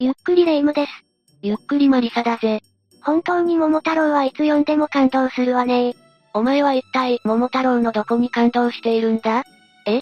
ゆっくりレ夢ムです。ゆっくりマリサだぜ。本当に桃太郎はいつ読んでも感動するわねお前は一体、桃太郎のどこに感動しているんだ？え？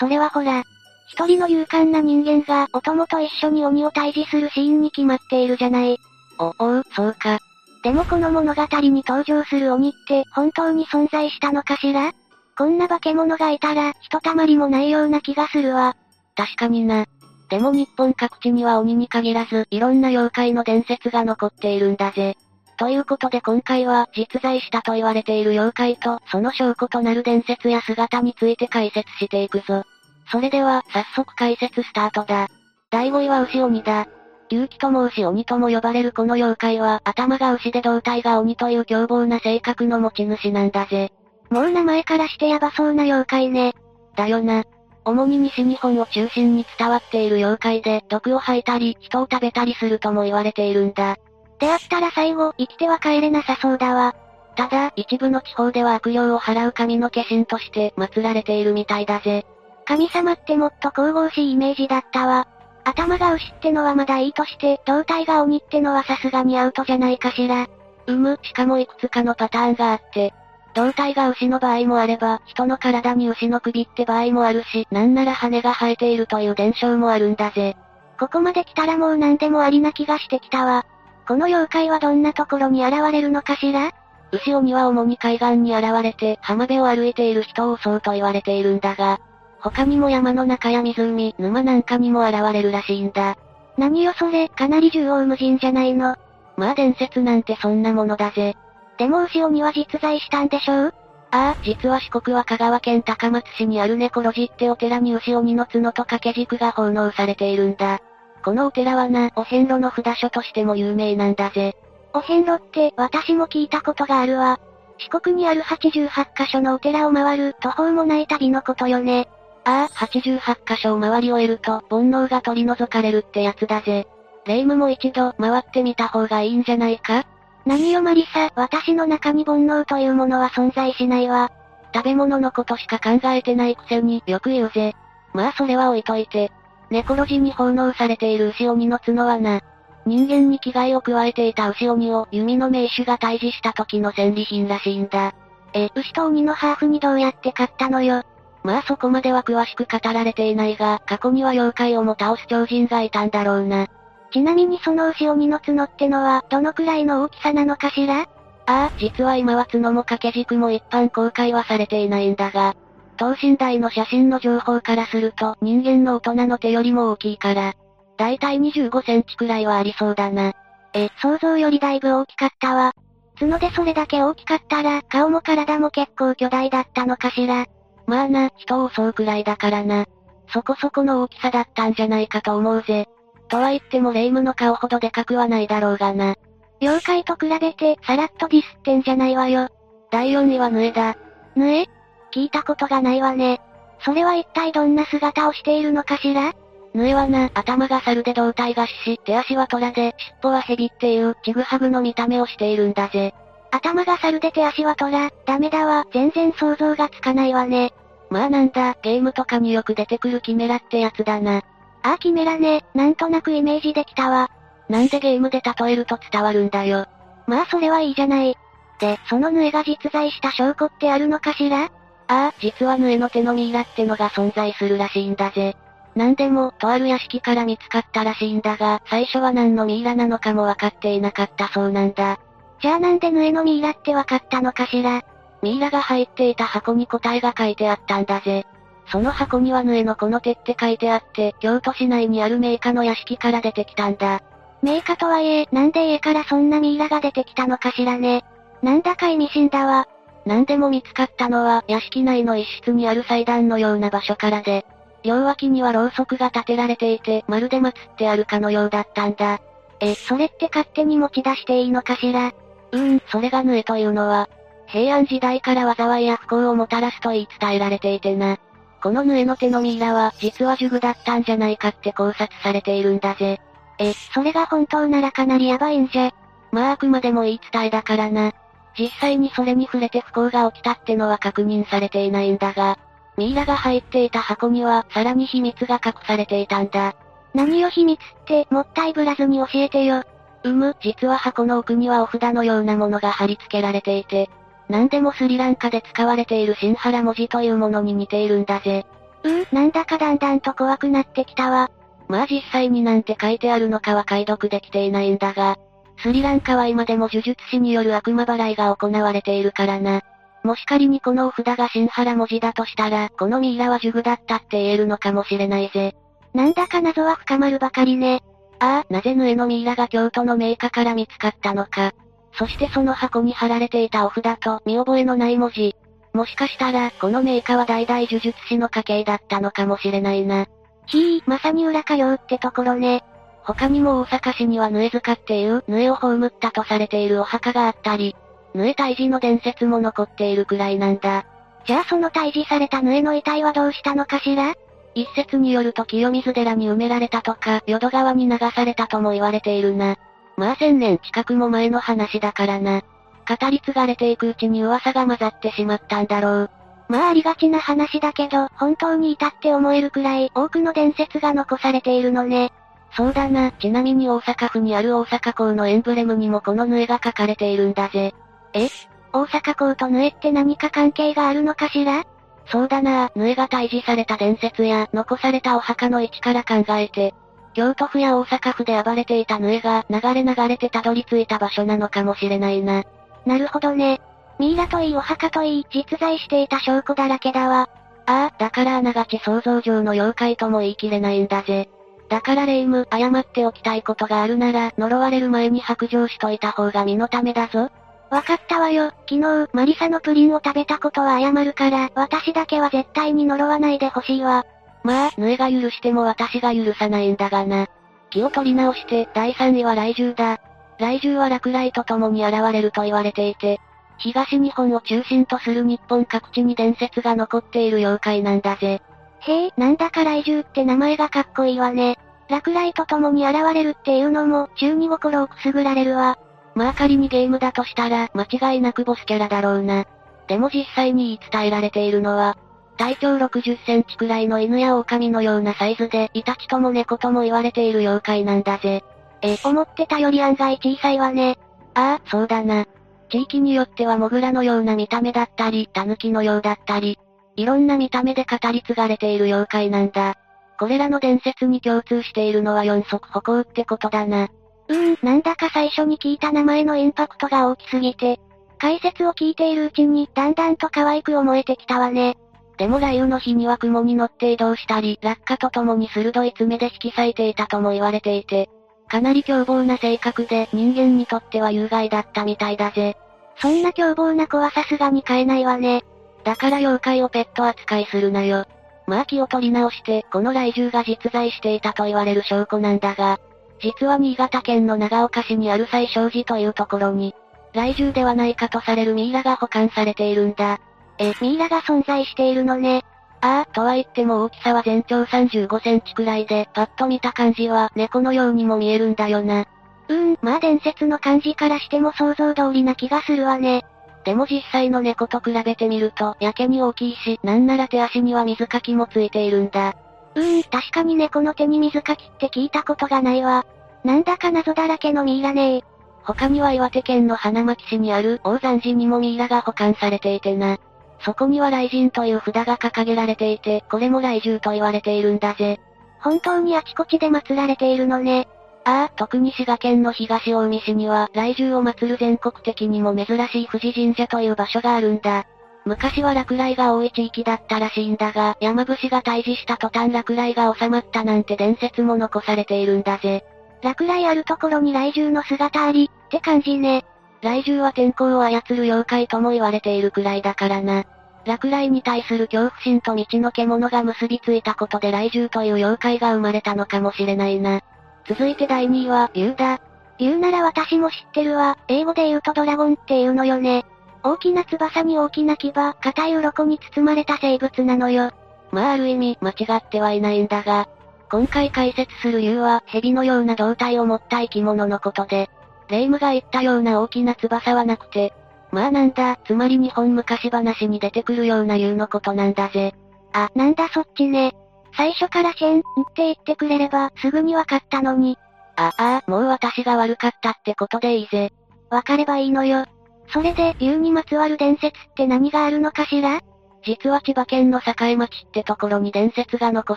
それはほら、一人の勇敢な人間がお供と一緒に鬼を退治するシーンに決まっているじゃない。お、おう、そうか。でもこの物語に登場する鬼って本当に存在したのかしら？こんな化け物がいたら、ひとたまりもないような気がするわ。確かにな。でも日本各地には鬼に限らず、いろんな妖怪の伝説が残っているんだぜ。ということで今回は、実在したと言われている妖怪と、その証拠となる伝説や姿について解説していくぞ。それでは、早速解説スタートだ。第5位は牛鬼だ。竜気と申し鬼とも呼ばれるこの妖怪は、頭が牛で胴体が鬼という凶暴な性格の持ち主なんだぜ。もう名前からしてヤバそうな妖怪ね。だよな。主に西日本を中心に伝わっている妖怪で、毒を吐いたり、人を食べたりするとも言われているんだ。であったら最後、生きては帰れなさそうだわ。ただ、一部の地方では悪霊を払う神の化身として祀られているみたいだぜ。神様ってもっと神々しいイメージだったわ。頭が牛ってのはまだいいとして、胴体が鬼ってのはさすがにアウトじゃないかしら。うむ、しかもいくつかのパターンがあって、胴体が牛の場合もあれば、人の体に牛の首って場合もあるし、なんなら羽が生えているという伝承もあるんだぜ。ここまで来たらもう何でもありな気がしてきたわ。この妖怪はどんなところに現れるのかしら？牛鬼は主に海岸に現れて、浜辺を歩いている人を襲うと言われているんだが、他にも山の中や湖、沼なんかにも現れるらしいんだ。何よそれ、かなり縦横無尽じゃないの。まあ伝説なんてそんなものだぜ。でも牛鬼は実在したんでしょう？ああ、実は四国は香川県高松市にある猫ロジってお寺に牛鬼の角と掛け軸が奉納されているんだ。このお寺はな、お遍路の札所としても有名なんだぜ。お遍路って私も聞いたことがあるわ。四国にある88カ所のお寺を回る途方もない旅のことよね。ああ、88カ所を回り終えると、煩悩が取り除かれるってやつだぜ。霊夢も一度回ってみた方がいいんじゃないか？何よマリサ、私の中に煩悩というものは存在しないわ。食べ物のことしか考えてないくせによく言うぜ。まあそれは置いといて。猫ロジに奉納されている牛鬼の角はな、人間に危害を加えていた牛鬼を弓の名手が退治した時の戦利品らしいんだ。え、牛と鬼のハーフにどうやって買ったのよ。まあそこまでは詳しく語られていないが、過去には妖怪をも倒す超人がいたんだろうな。ちなみにその牛鬼の角ってのは、どのくらいの大きさなのかしら？ああ、実は今は角も掛け軸も一般公開はされていないんだが、等身大の写真の情報からすると、人間の大人の手よりも大きいから、だいたい25センチくらいはありそうだな。え、想像よりだいぶ大きかったわ。角でそれだけ大きかったら、顔も体も結構巨大だったのかしら？まあな、人を襲うくらいだからな。そこそこの大きさだったんじゃないかと思うぜ。とは言っても霊夢の顔ほどでかくはないだろうがな。妖怪と比べて、さらっとディスってんじゃないわよ。第4位はヌエだ。ヌエ？聞いたことがないわね。それは一体どんな姿をしているのかしら？ヌエはな、頭が猿で胴体が獅子、手足は虎で、尻尾は蛇っていう、ちぐはぐの見た目をしているんだぜ。頭が猿で手足は虎、ダメだわ、全然想像がつかないわね。まあなんだ、ゲームとかによく出てくるキメラってやつだな。ああキメラね、なんとなくイメージできたわ。なんでゲームで例えると伝わるんだよ。まあそれはいいじゃない。で、そのヌエが実在した証拠ってあるのかしら？ああ、実はヌエの手のミイラってのが存在するらしいんだぜ。なんでも、とある屋敷から見つかったらしいんだが、最初は何のミイラなのかも分かっていなかったそうなんだ。じゃあなんでヌエのミイラって分かったのかしら？ミイラが入っていた箱に答えが書いてあったんだぜ。その箱にはヌエのこの手って書いてあって、京都市内にあるメーカーの屋敷から出てきたんだ。メーカーとはいえ、なんで家からそんなミイラが出てきたのかしらね。なんだか意味深だわ。なんでも見つかったのは、屋敷内の一室にある祭壇のような場所からで、両脇にはろうそくが立てられていて、まるで祀ってあるかのようだったんだ。え、それって勝手に持ち出していいのかしら？うーん、それがヌエというのは、平安時代から災いや不幸をもたらすと言い伝えられていてな。このヌエの手のミイラは、実はジュグだったんじゃないかって考察されているんだぜ。え、それが本当ならかなりヤバいんじゃ。まああくまでも言い伝えだからな。実際にそれに触れて不幸が起きたってのは確認されていないんだが、ミイラが入っていた箱には、さらに秘密が隠されていたんだ。何よ秘密って、もったいぶらずに教えてよ。うむ、実は箱の奥にはお札のようなものが貼り付けられていて、何でもスリランカで使われている新原文字というものに似ているんだぜ。うー、なんだかだんだんと怖くなってきたわ。まあ実際になんて書いてあるのかは解読できていないんだが、スリランカは今でも呪術師による悪魔払いが行われているからな。もし仮にこのお札が新原文字だとしたら、このミイラは呪具だったって言えるのかもしれないぜ。なんだか謎は深まるばかりね。ああ、なぜヌエのミイラが京都の名家から見つかったのか。そしてその箱に貼られていたお札と見覚えのない文字。もしかしたら、この名家は代々呪術師の家系だったのかもしれないな。ひー、まさに裏かようってところね。他にも大阪市にはヌエ塚っていう、ヌエを葬ったとされているお墓があったり、ヌエ退治の伝説も残っているくらいなんだ。じゃあその退治されたヌエの遺体はどうしたのかしら？一説によると清水寺に埋められたとか、淀川に流されたとも言われているな。まあ千年近くも前の話だからな。語り継がれていくうちに噂が混ざってしまったんだろう。まあありがちな話だけど、本当にいたって思えるくらい多くの伝説が残されているのね。そうだな、ちなみに大阪府にある大阪港のエンブレムにもこのヌエが書かれているんだぜ。え？大阪港とヌエって何か関係があるのかしら？そうだな、ヌエが退治された伝説や残されたお墓の位置から考えて、京都府や大阪府で暴れていたヌエが流れ流れてたどり着いた場所なのかもしれないな。なるほどね。ミイラといいお墓といい実在していた証拠だらけだわ。ああ、だからあながち想像上の妖怪とも言い切れないんだぜ。だからレイム、謝っておきたいことがあるなら、呪われる前に白状しといた方が身のためだぞ。わかったわよ。昨日、マリサのプリンを食べたことは謝るから、私だけは絶対に呪わないでほしいわ。まあ、ヌエが許しても私が許さないんだがな。気を取り直して、第3位は雷獣だ。雷獣は落雷と共に現れると言われていて、東日本を中心とする日本各地に伝説が残っている妖怪なんだぜ。へえ、なんだか雷獣って名前がかっこいいわね。落雷と共に現れるっていうのも、中二心をくすぐられるわ。まあ仮にゲームだとしたら、間違いなくボスキャラだろうな。でも実際に言い伝えられているのは、体長60センチくらいの犬や狼のようなサイズで、イタチとも猫とも言われている妖怪なんだぜ。え、思ってたより案外小さいわね。ああ、そうだな。地域によってはモグラのような見た目だったり、タヌキのようだったり、いろんな見た目で語り継がれている妖怪なんだ。これらの伝説に共通しているのは四足歩行ってことだな。うーん、なんだか最初に聞いた名前のインパクトが大きすぎて、解説を聞いているうちに、だんだんと可愛く思えてきたわね。でも雷雨の日には雲に乗って移動したり、落下とともに鋭い爪で引き裂いていたとも言われていて、かなり凶暴な性格で人間にとっては有害だったみたいだぜ。そんな凶暴な子はさすがに飼えないわね。だから妖怪をペット扱いするなよ。まあ気を取り直して、この雷獣が実在していたと言われる証拠なんだが、実は新潟県の長岡市にある西正寺というところに、雷獣ではないかとされるミイラが保管されているんだ。え、ミイラが存在しているのね。ああ、とは言っても大きさは全長35センチくらいで、パッと見た感じは猫のようにも見えるんだよな。うーん、まあ伝説の感じからしても想像通りな気がするわね。でも実際の猫と比べてみると、やけに大きいし、なんなら手足には水かきもついているんだ。うーん、確かに猫の手に水かきって聞いたことがないわ。なんだか謎だらけのミイラね他には岩手県の花巻市にある大山寺にもミイラが保管されていてな。そこには雷神という札が掲げられていて、これも雷獣と言われているんだぜ。本当にあちこちで祀られているのね。ああ、特に滋賀県の東近江市には、雷獣を祀る全国的にも珍しい富士神社という場所があるんだ。昔は落雷が多い地域だったらしいんだが、山伏が退治した途端落雷が収まったなんて伝説も残されているんだぜ。落雷あるところに雷獣の姿あり、って感じね。雷獣は天候を操る妖怪とも言われているくらいだからな。落雷に対する恐怖心と道の獣が結びついたことで雷獣という妖怪が生まれたのかもしれないな。続いて第2位は、竜だ。竜なら私も知ってるわ。英語で言うとドラゴンっていうのよね。大きな翼に大きな牙、硬い鱗に包まれた生物なのよ。まあある意味、間違ってはいないんだが、今回解説する竜は、蛇のような胴体を持った生き物のことで、霊夢が言ったような大きな翼はなくて、まあなんだ、つまり日本昔話に出てくるような竜のことなんだぜ。あ、なんだそっちね。最初からチェン、んって言ってくれれば、すぐにわかったのに。あ、ああ、もう私が悪かったってことでいいぜ。わかればいいのよ。それで、竜にまつわる伝説って何があるのかしら？実は千葉県の境町ってところに伝説が残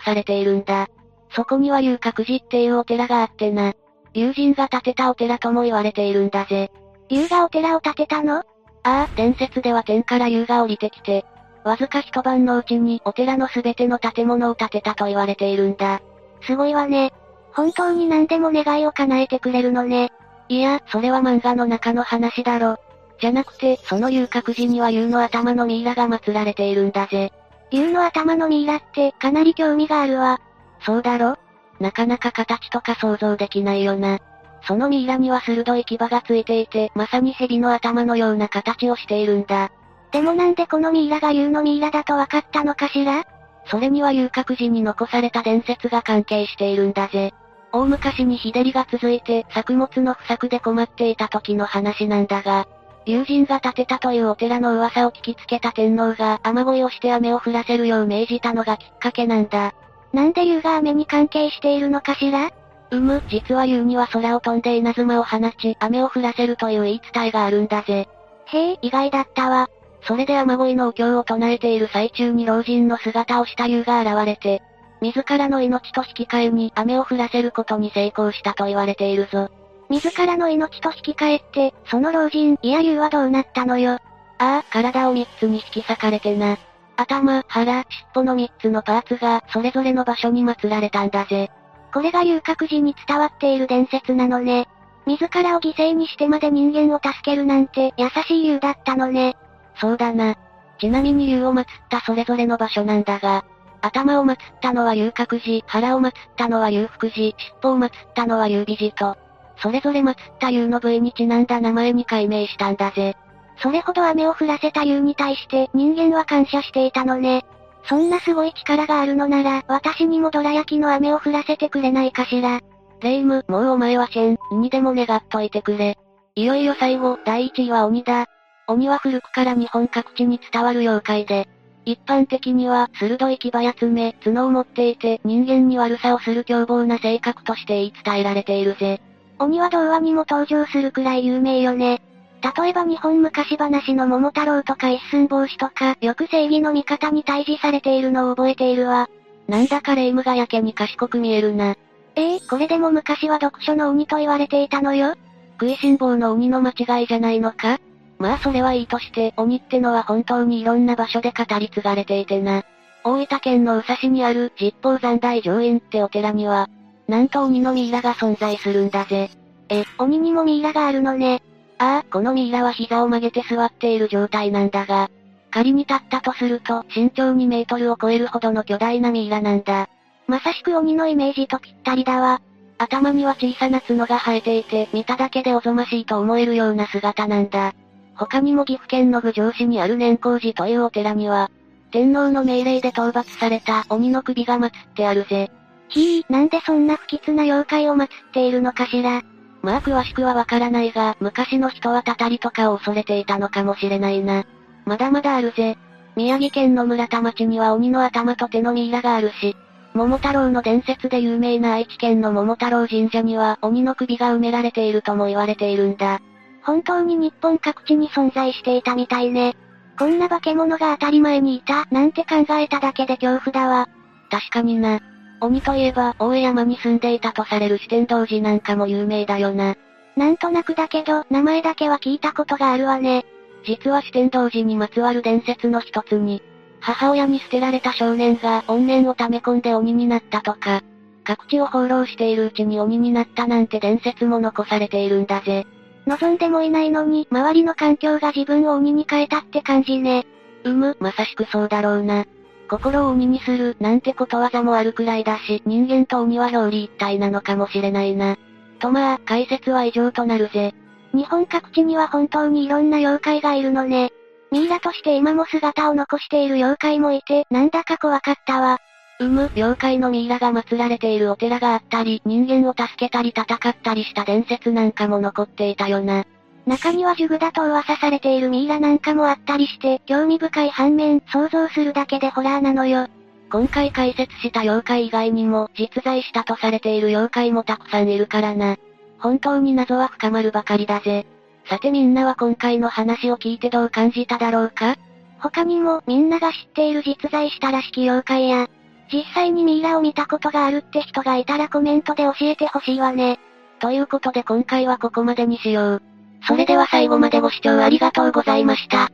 されているんだ。そこには龍角寺っていうお寺があってな。竜神が建てたお寺とも言われているんだぜ。竜がお寺を建てたの？ああ、伝説では天から竜が降りてきて、わずか一晩のうちにお寺のすべての建物を建てたと言われているんだ。すごいわね。本当に何でも願いを叶えてくれるのね。いや、それは漫画の中の話だろ。じゃなくて、その龍角寺には竜の頭のミイラが祀られているんだぜ。竜の頭のミイラってかなり興味があるわ。そうだろなかなか形とか想像できないよな。そのミイラには鋭い牙がついていて、まさに蛇の頭のような形をしているんだ。でもなんでこのミイラが竜のミイラだと分かったのかしら？それには遊郭寺に残された伝説が関係しているんだぜ。大昔に日照りが続いて作物の不作で困っていた時の話なんだが、友人が建てたというお寺の噂を聞きつけた天皇が雨乞いをして雨を降らせるよう命じたのがきっかけなんだ。なんで竜が雨に関係しているのかしら？うむ、実は竜には空を飛んで稲妻を放ち、雨を降らせるという言い伝えがあるんだぜ。へえ、意外だったわ。それで雨乞いのお経を唱えている最中に老人の姿をした竜が現れて、自らの命と引き換えに雨を降らせることに成功したと言われているぞ。自らの命と引き換えって、その老人、いや竜はどうなったのよ。ああ、体を三つに引き裂かれてな。頭、腹、尻尾の三つのパーツが、それぞれの場所に祀られたんだぜ。これが遊郭寺に伝わっている伝説なのね。自らを犠牲にしてまで人間を助けるなんて、優しい竜だったのね。そうだな。ちなみに竜を祀ったそれぞれの場所なんだが、頭を祀ったのは遊郭寺、腹を祀ったのは遊福寺、尻尾を祀ったのは遊美寺と、それぞれ祀った竜の部位にちなんだ名前に改名したんだぜ。それほど雨を降らせた竜に対して人間は感謝していたのね。そんなすごい力があるのなら、私にもドラ焼きの雨を降らせてくれないかしら。レイム、もうお前はチェン、にでも願っといてくれ。いよいよ最後、第一位は鬼だ。鬼は古くから日本各地に伝わる妖怪で、一般的には、鋭い牙や爪、角を持っていて、人間に悪さをする凶暴な性格として言い伝えられているぜ。鬼は童話にも登場するくらい有名よね。例えば日本昔話の桃太郎とか一寸法師とか、よく正義の味方に対峙されているのを覚えているわ。なんだかレイムがやけに賢く見えるな。ええー、これでも昔は読書の鬼と言われていたのよ。食いしん坊の鬼の間違いじゃないのか？まあそれはいいとして、鬼ってのは本当にいろんな場所で語り継がれていてな。大分県の宇佐市にある実宝山大上院ってお寺には、なんと鬼のミイラが存在するんだぜ。え、鬼にもミイラがあるのね。ああ、このミイラは膝を曲げて座っている状態なんだが、仮に立ったとすると身長2メートルを超えるほどの巨大なミイラなんだ。まさしく鬼のイメージとぴったりだわ。頭には小さな角が生えていて見ただけでおぞましいと思えるような姿なんだ。他にも岐阜県の郡上市にある年光寺というお寺には、天皇の命令で討伐された鬼の首が祀ってあるぜ。ひー、なんでそんな不吉な妖怪を祀っているのかしら。まあ詳しくはわからないが、昔の人はたたりとかを恐れていたのかもしれないな。まだまだあるぜ。宮城県の村田町には鬼の頭と手のミイラがあるし、桃太郎の伝説で有名な愛知県の桃太郎神社には鬼の首が埋められているとも言われているんだ。本当に日本各地に存在していたみたいね。こんな化け物が当たり前にいた、なんて考えただけで恐怖だわ。確かにな。鬼といえば、大江山に住んでいたとされる四天童寺なんかも有名だよな。なんとなくだけど、名前だけは聞いたことがあるわね。実は四天童寺にまつわる伝説の一つに、母親に捨てられた少年が怨念を溜め込んで鬼になったとか、各地を放浪しているうちに鬼になったなんて伝説も残されているんだぜ。望んでもいないのに、周りの環境が自分を鬼に変えたって感じね。うむ、まさしくそうだろうな。心を鬼にする、なんてことわざもあるくらいだし、人間と鬼は表裏一体なのかもしれないな。とまあ、解説は以上となるぜ。日本各地には本当にいろんな妖怪がいるのね。ミイラとして今も姿を残している妖怪もいて、なんだか怖かったわ。うむ、妖怪のミイラが祀られているお寺があったり、人間を助けたり戦ったりした伝説なんかも残っていたよな。中にはジュグだと噂されているミイラなんかもあったりして、興味深い反面、想像するだけでホラーなのよ。今回解説した妖怪以外にも実在したとされている妖怪もたくさんいるからな。本当に謎は深まるばかりだぜ。さてみんなは今回の話を聞いてどう感じただろうか？他にもみんなが知っている実在したらしき妖怪や、実際にミイラを見たことがあるって人がいたらコメントで教えてほしいわね。ということで今回はここまでにしよう。それでは最後までご視聴ありがとうございました。